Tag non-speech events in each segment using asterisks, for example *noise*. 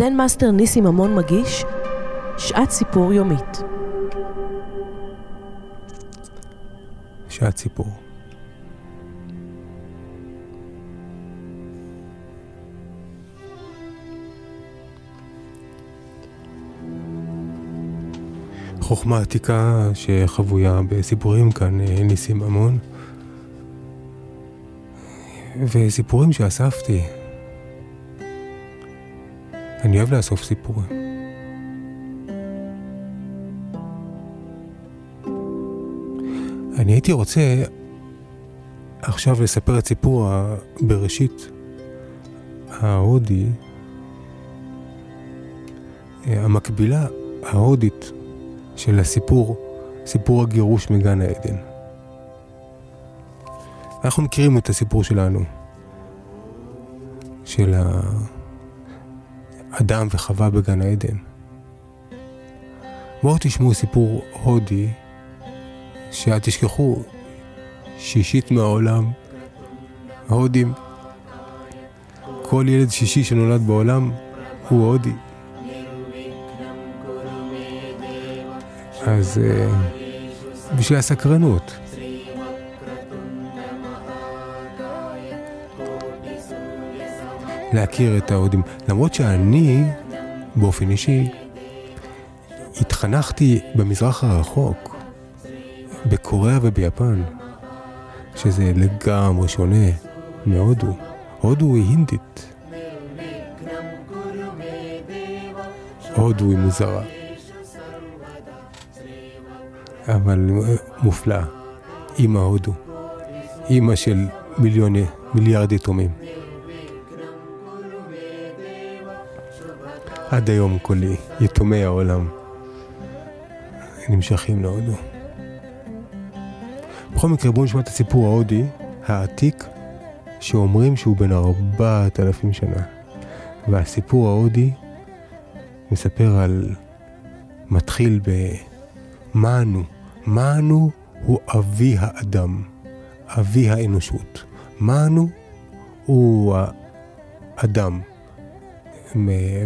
זן מאסטר ניסי ממון מגיש שעת סיפור יומית. שעת סיפור. חוכמה עתיקה שחבויה בסיפורים כאן, אה, ניסים המון. וסיפורים שאספתי. אני אוהב לאסוף סיפורים. אני הייתי רוצה עכשיו לספר את סיפור הבראשית ההודי, אה, המקבילה ההודית של הסיפור, סיפור הגירוש מגן העדן. אנחנו מכירים את הסיפור שלנו, של האדם וחווה בגן העדן. בואו תשמעו סיפור הודי, שאל תשכחו, שישית מהעולם, הודים, כל ילד שישי שנולד בעולם הוא הודי. אז uh, בשביל הסקרנות. להכיר את ההודים. למרות שאני, באופן אישי, התחנכתי במזרח הרחוק, בקוריאה וביפן, שזה לגמרי שונה מהודו. הודו היא הינדית. הודו היא מוזרה. אבל מופלאה. אימא הודו. אימא של מיליוני, מיליארד יתומים. עד היום כל יתומי העולם נמשכים להודו. בכל מקרה בואו נשמע את הסיפור ההודי העתיק שאומרים שהוא בן ארבעת אלפים שנה. והסיפור ההודי מספר על... מתחיל במאנו. מאנו הוא אבי האדם, אבי האנושות. מאנו הוא האדם,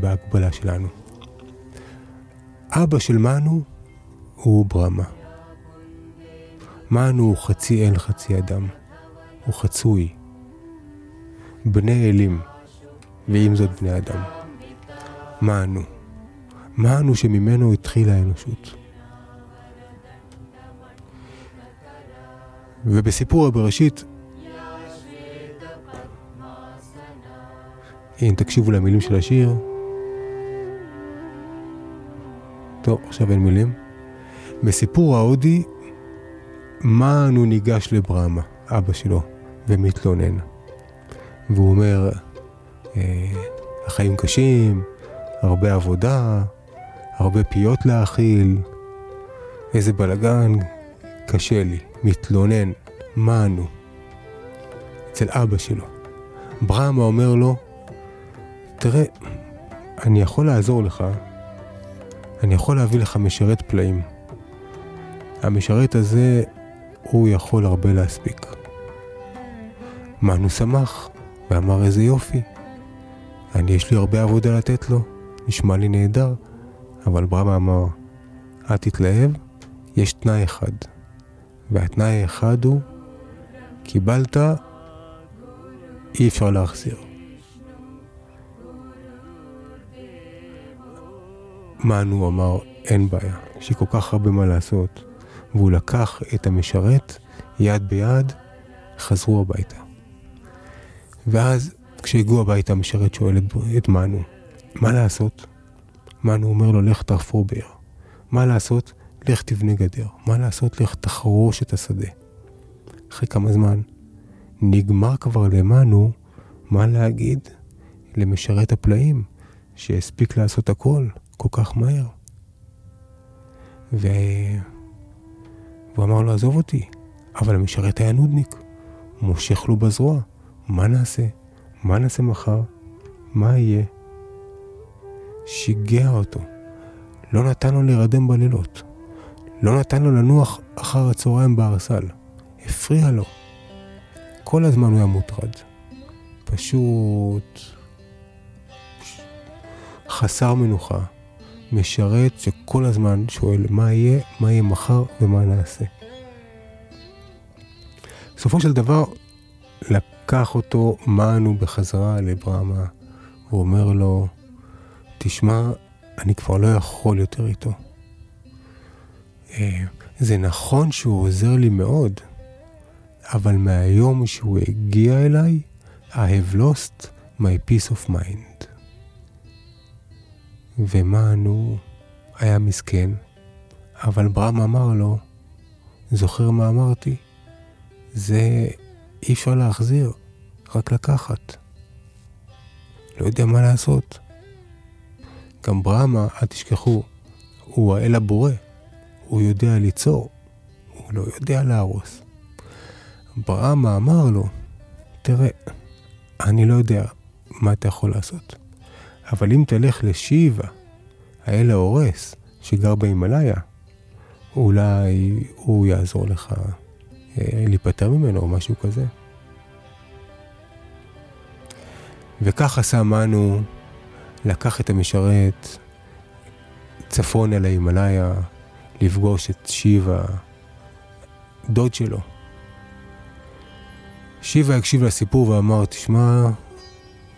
בהקבלה שלנו. אבא של מנו הוא ברמה. מנו הוא חצי אל חצי אדם. הוא חצוי. בני אלים, ועם זאת בני אדם. מנו. מנו שממנו התחילה האנושות. ובסיפור הבראשית אם תקשיבו למילים של השיר. טוב, עכשיו אין מילים. בסיפור ההודי, מאנו ניגש לברמה, אבא שלו, ומתלונן. והוא אומר, אה, החיים קשים, הרבה עבודה, הרבה פיות להאכיל, איזה בלגן, קשה לי, מתלונן, מאנו, אצל אבא שלו. ברמה אומר לו, תראה, אני יכול לעזור לך, אני יכול להביא לך משרת פלאים. המשרת הזה, הוא יכול הרבה להספיק. מנו שמח, ואמר איזה יופי. אני, יש לי הרבה עבודה לתת לו, נשמע לי נהדר, אבל ברמה אמר, אל תתלהב, יש תנאי אחד. והתנאי האחד הוא, קיבלת, אי אפשר להחזיר. מנו אמר, אין בעיה, יש לי כל כך הרבה מה לעשות. והוא לקח את המשרת יד ביד, חזרו הביתה. ואז כשהגיעו הביתה המשרת שואל את, מנו, מה לעשות? מנו אומר לו, לך תחפור באר. מה לעשות? לך תבנה גדר. מה לעשות? לך תחרוש את השדה. אחרי כמה זמן נגמר כבר למנו מה להגיד למשרת הפלאים, שהספיק לעשות הכל. כל כך מהר. ו... והוא אמר לו, עזוב אותי, אבל המשרת היה נודניק, מושך לו בזרוע, מה נעשה? מה נעשה מחר? מה יהיה? שיגע אותו, לא נתן לו להירדם בלילות, לא נתן לו לנוח אחר הצהריים בארסל, הפריע לו. כל הזמן הוא היה מוטרד. פשוט חסר מנוחה, משרת שכל הזמן שואל מה יהיה, מה יהיה מחר ומה נעשה. בסופו של דבר, לקח אותו מנו בחזרה לברמה, הוא אומר לו, תשמע, אני כבר לא יכול יותר איתו. אה, זה נכון שהוא עוזר לי מאוד, אבל מהיום שהוא הגיע אליי, I have lost my peace of mind. ומנו היה מסכן, אבל ברם אמר לו, זוכר מה אמרתי? זה אי אפשר להחזיר, רק לקחת. לא יודע מה לעשות. גם ברמה, אל תשכחו, הוא האל הבורא, הוא יודע ליצור, הוא לא יודע להרוס. ברמה אמר לו, תראה, אני לא יודע מה אתה יכול לעשות, אבל אם תלך לשיבה, האל ההורס, שגר בהימאליה, אולי הוא יעזור לך אה, להיפטר ממנו או משהו כזה. וכך עשה מנו, לקח את המשרת צפון אל ההימאליה, לפגוש את שיבה, דוד שלו. שיבה הקשיב לסיפור ואמר, תשמע,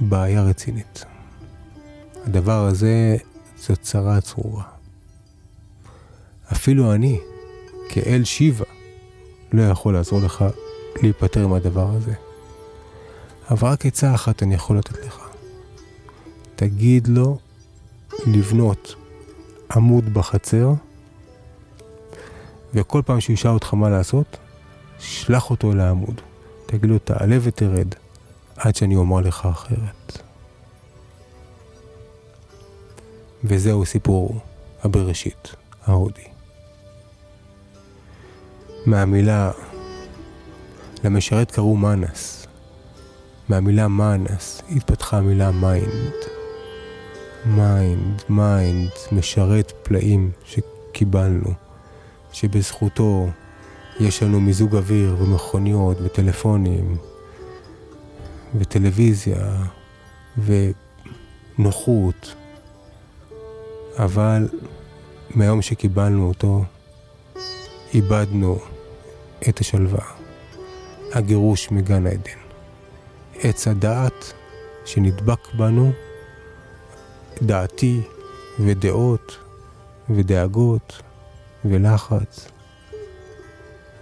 בעיה רצינית. הדבר הזה זו צרה צרורה. אפילו אני, כאל שיבה, לא יכול לעזור לך להיפטר מהדבר הזה. אבל רק עצה אחת אני יכול לתת לך. תגיד לו לבנות עמוד בחצר, וכל פעם שהוא ישאל אותך מה לעשות, שלח אותו לעמוד. תגיד לו, תעלה ותרד, עד שאני אומר לך אחרת. וזהו סיפור הבראשית ההודי. מהמילה, למשרת קראו manas. מהמילה manas התפתחה המילה mind. mind, mind, משרת פלאים שקיבלנו, שבזכותו יש לנו מיזוג אוויר ומכוניות וטלפונים וטלוויזיה ונוחות, אבל מהיום שקיבלנו אותו, איבדנו את השלווה, הגירוש מגן עדן. עץ הדעת שנדבק בנו, דעתי ודעות ודאגות ולחץ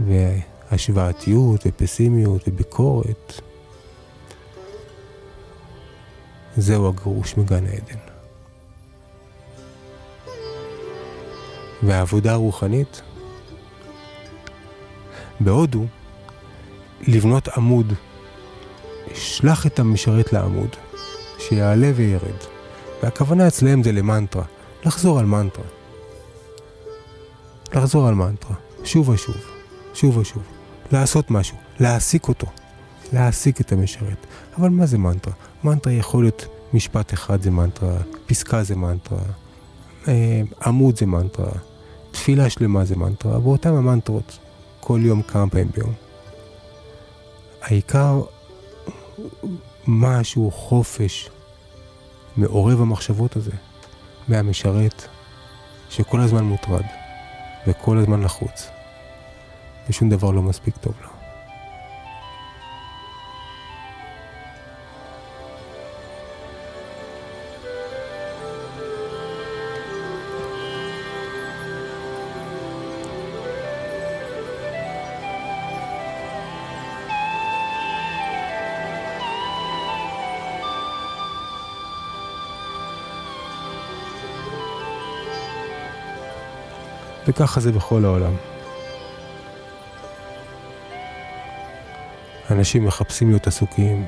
והשוואתיות ופסימיות וביקורת. זהו הגירוש מגן עדן. והעבודה הרוחנית בהודו, לבנות עמוד, שלח את המשרת לעמוד, שיעלה וירד. והכוונה אצלם זה למנטרה, לחזור על מנטרה. לחזור על מנטרה, שוב ושוב, שוב ושוב. לעשות משהו, להעסיק אותו, להעסיק את המשרת. אבל מה זה מנטרה? מנטרה יכול להיות משפט אחד זה מנטרה, פסקה זה מנטרה, אה, עמוד זה מנטרה, תפילה שלמה זה מנטרה, ואותם המנטרות. כל יום כמה פעמים ביום. העיקר משהו חופש מעורב המחשבות הזה, מהמשרת שכל הזמן מוטרד וכל הזמן לחוץ, ושום דבר לא מספיק טוב לו. וככה זה בכל העולם. אנשים מחפשים להיות עסוקים,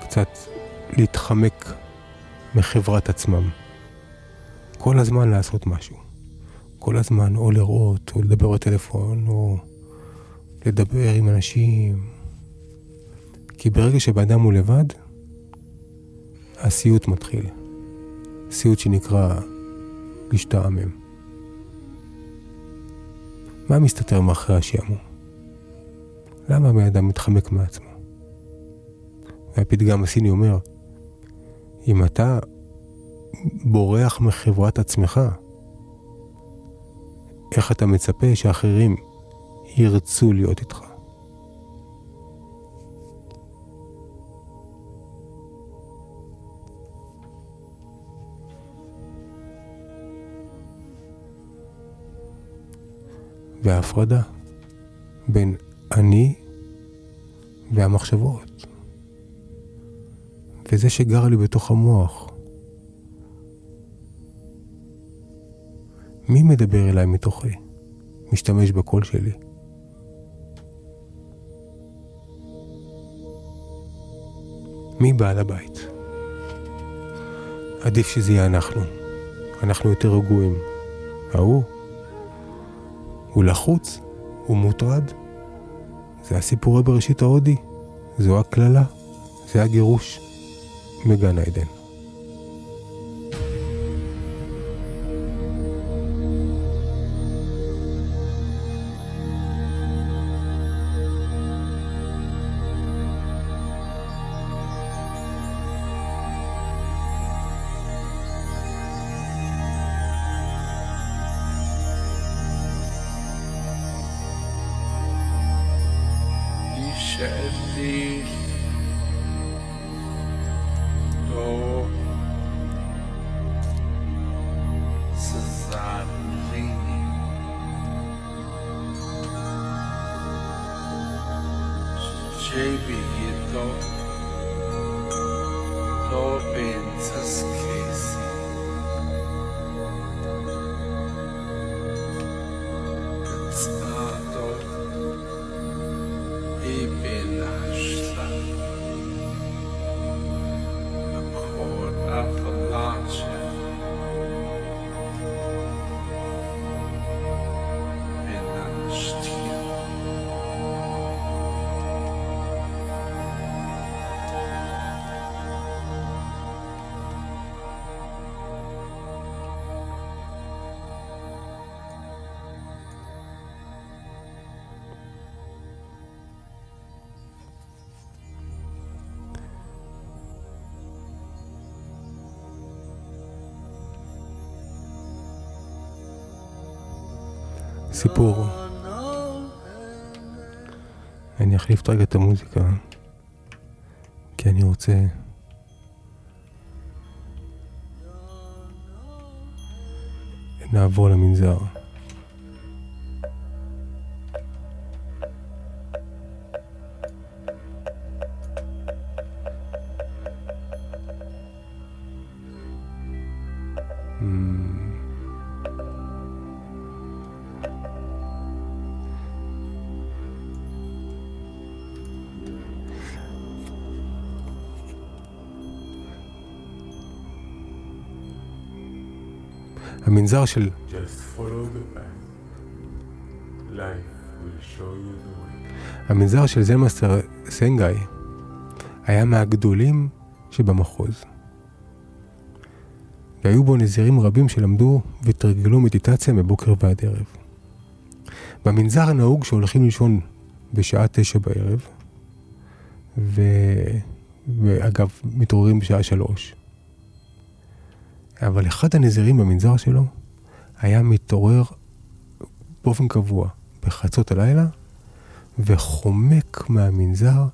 קצת להתחמק מחברת עצמם. כל הזמן לעשות משהו. כל הזמן או לראות, או לדבר בטלפון, או לדבר עם אנשים. כי ברגע שבאדם הוא לבד, הסיוט מתחיל. סיוט שנקרא להשתעמם. מה מסתתר מאחורי השעמום? למה הבן אדם מתחמק מעצמו? והפתגם הסיני אומר, אם אתה בורח מחברת עצמך, איך אתה מצפה שאחרים ירצו להיות איתך? וההפרדה בין אני והמחשבות. וזה שגר לי בתוך המוח. מי מדבר אליי מתוכי? משתמש בקול שלי. מי בעל הבית? עדיף שזה יהיה אנחנו. אנחנו יותר רגועים. ההוא, הוא לחוץ, הוא מוטרד. זה הסיפורי בראשית ההודי, זו הקללה, זה הגירוש מגן העדן. Open to skin. סיפור. אני אחליף רגע את המוזיקה, כי אני רוצה... נעבור למנזר. The way. המנזר של Zen master סנגאי היה מהגדולים שבמחוז. והיו בו נזירים רבים שלמדו ותרגלו מדיטציה מבוקר ועד ערב. במנזר נהוג שהולכים לישון בשעה תשע בערב, ו... ואגב, מתעוררים בשעה שלוש. אבל אחד הנזירים במנזר שלו היה מתעורר באופן קבוע בחצות הלילה וחומק מהמנזר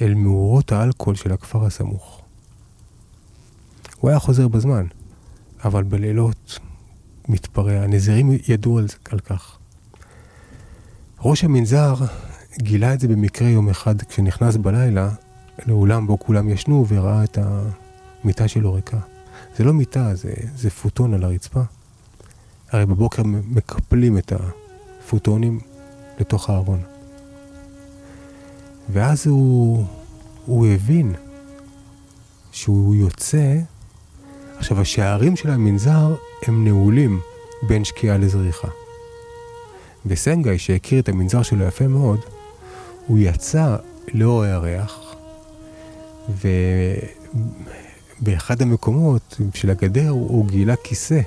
אל מאורות האלכוהול של הכפר הסמוך. הוא היה חוזר בזמן, אבל בלילות מתפרע. הנזירים ידעו על, על כך. ראש המנזר גילה את זה במקרה יום אחד כשנכנס בלילה לאולם בו כולם ישנו וראה את המיטה שלו ריקה. זה לא מיטה, זה, זה פוטון על הרצפה. הרי בבוקר מקפלים את הפוטונים לתוך הארון. ואז הוא, הוא הבין שהוא יוצא, עכשיו השערים של המנזר הם נעולים בין שקיעה לזריחה. וסנגאי, שהכיר את המנזר שלו יפה מאוד, הוא יצא לאור הירח, ובאחד המקומות של הגדר הוא גילה כיסא,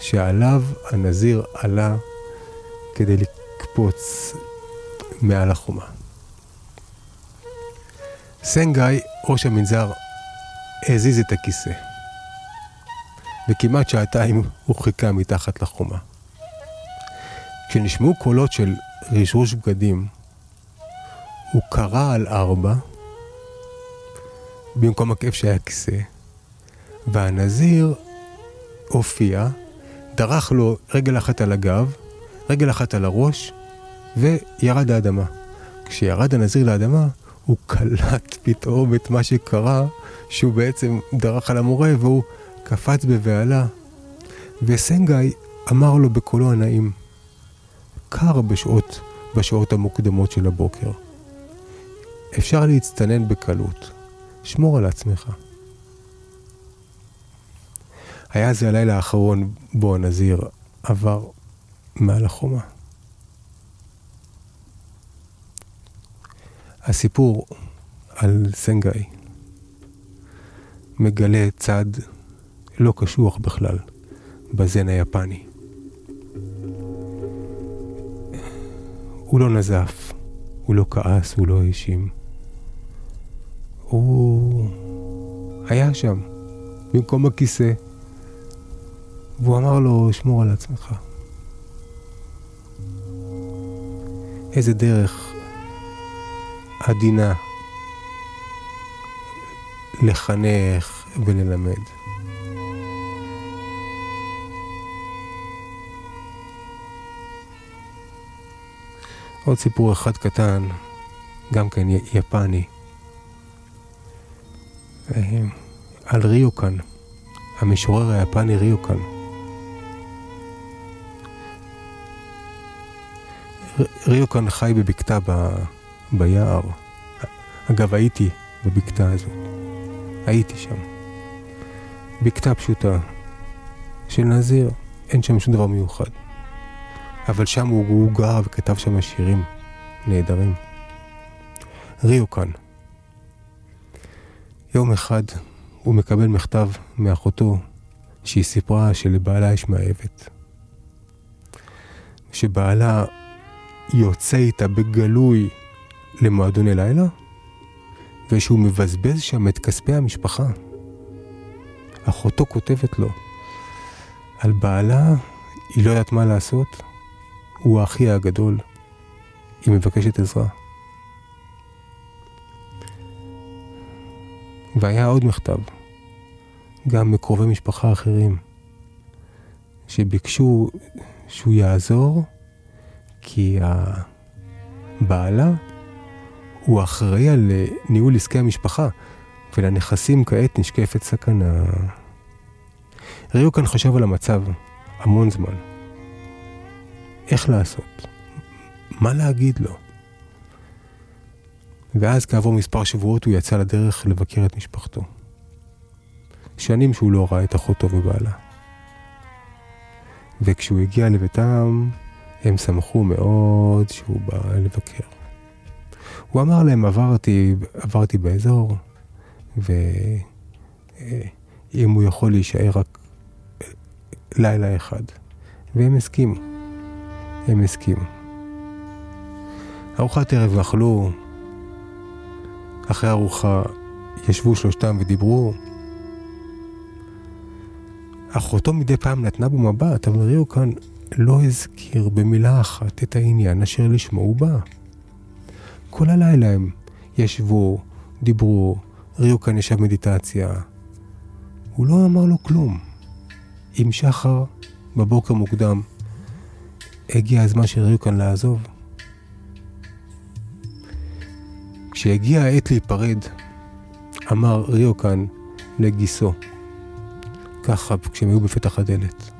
שעליו הנזיר עלה כדי לקפוץ מעל החומה. סנגאי, ראש המנזר, הזיז את הכיסא. וכמעט שעתיים הוא חיכה מתחת לחומה. כשנשמעו קולות של רשרוש בגדים, הוא קרא על ארבע, במקום הכיף שהיה כיסא, והנזיר הופיע, דרך לו רגל אחת על הגב, רגל אחת על הראש, וירד לאדמה. כשירד הנזיר לאדמה, הוא קלט *laughs* פתאום את מה שקרה, שהוא בעצם דרך על המורה והוא קפץ בבהלה. וסנגאי אמר לו בקולו הנעים, קר בשעות, בשעות המוקדמות של הבוקר. אפשר להצטנן בקלות, שמור על עצמך. היה זה הלילה האחרון בו הנזיר עבר מעל החומה. הסיפור על סנגאי מגלה צד לא קשוח בכלל בזן היפני. הוא לא נזף, הוא לא כעס, הוא לא האשים. הוא היה שם, במקום הכיסא, והוא אמר לו, שמור על עצמך. איזה דרך עדינה לחנך וללמד. עוד סיפור אחד קטן, גם כן יפני, על ריוקן, המשורר היפני ריוקן. ריוקן חי בבקתה ב... ביער. אגב, הייתי בבקתה הזאת. הייתי שם. בקתה פשוטה של נזיר, אין שם שום דבר מיוחד. אבל שם הוא, הוא גר וכתב שם שירים נהדרים. ריוקן. יום אחד הוא מקבל מכתב מאחותו שהיא סיפרה שלבעלה יש מאהבת. שבעלה יוצא איתה בגלוי למועדוני לילה, ושהוא מבזבז שם את כספי המשפחה. אחותו כותבת לו על בעלה, היא לא יודעת מה לעשות, הוא האחי הגדול, היא מבקשת עזרה. והיה עוד מכתב, גם מקרובי משפחה אחרים, שביקשו שהוא יעזור, כי הבעלה הוא אחראי על אה, ניהול עסקי המשפחה, ולנכסים כעת נשקפת סכנה. ראו כאן חשב על המצב המון זמן. איך לעשות? מה להגיד לו? ואז כעבור מספר שבועות הוא יצא לדרך לבקר את משפחתו. שנים שהוא לא ראה את אחותו ובעלה. וכשהוא הגיע לביתם, הם שמחו מאוד שהוא בא לבקר. הוא אמר להם, עברתי, עברתי באזור, ואם הוא יכול להישאר רק לילה אחד. והם הסכימו. הם הסכימו. ארוחת ערב אכלו, אחרי ארוחה ישבו שלושתם ודיברו. אחותו מדי פעם נתנה בו מבט, אבל ריו כאן לא הזכיר במילה אחת את העניין אשר לשמו הוא בא. כל הלילה הם ישבו, דיברו, ריו כאן ישב מדיטציה. הוא לא אמר לו כלום. עם שחר, בבוקר מוקדם, הגיע הזמן של כאן לעזוב. כשהגיעה העת להיפרד, אמר ריוקן לגיסו, ככה כשהם היו בפתח הדלת,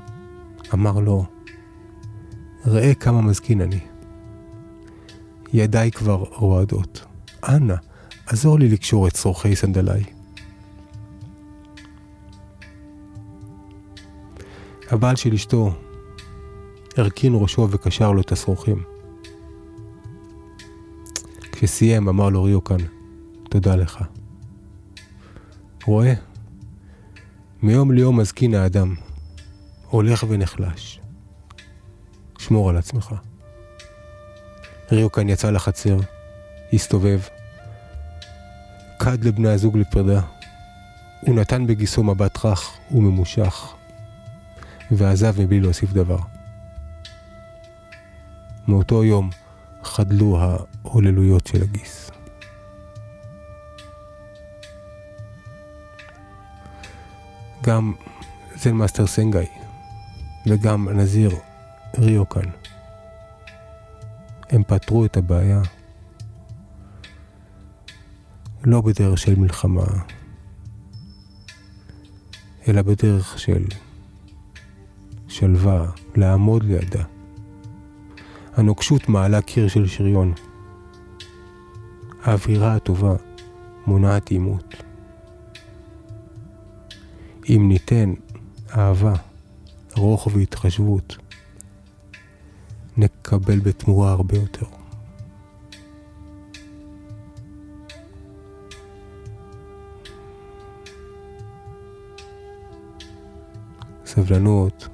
אמר לו, ראה כמה מזקין אני. ידיי כבר רועדות. אנא, עזור לי לקשור את צורכי סנדליי. הבעל של אשתו הרכין ראשו וקשר לו את השרוכים. כשסיים אמר לו ריוקן, תודה לך. רואה? מיום ליום מזקין האדם, הולך ונחלש. שמור על עצמך. ריוקן יצא לחצר, הסתובב, קד לבני הזוג לפרידה, הוא נתן בגיסו מבט רך וממושך, ועזב מבלי להוסיף דבר. מאותו יום חדלו ההוללויות של הגיס. גם זן מאסטר סנגאי וגם הנזיר ריוקן. הם פתרו את הבעיה לא בדרך של מלחמה, אלא בדרך של שלווה, לעמוד לידה. הנוקשות מעלה קיר של שריון. האווירה הטובה מונעת עימות. אם ניתן אהבה, רוח והתחשבות, נקבל בתמורה הרבה יותר. סבלנות,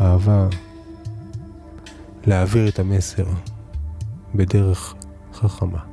אהבה, להעביר את המסר בדרך חכמה.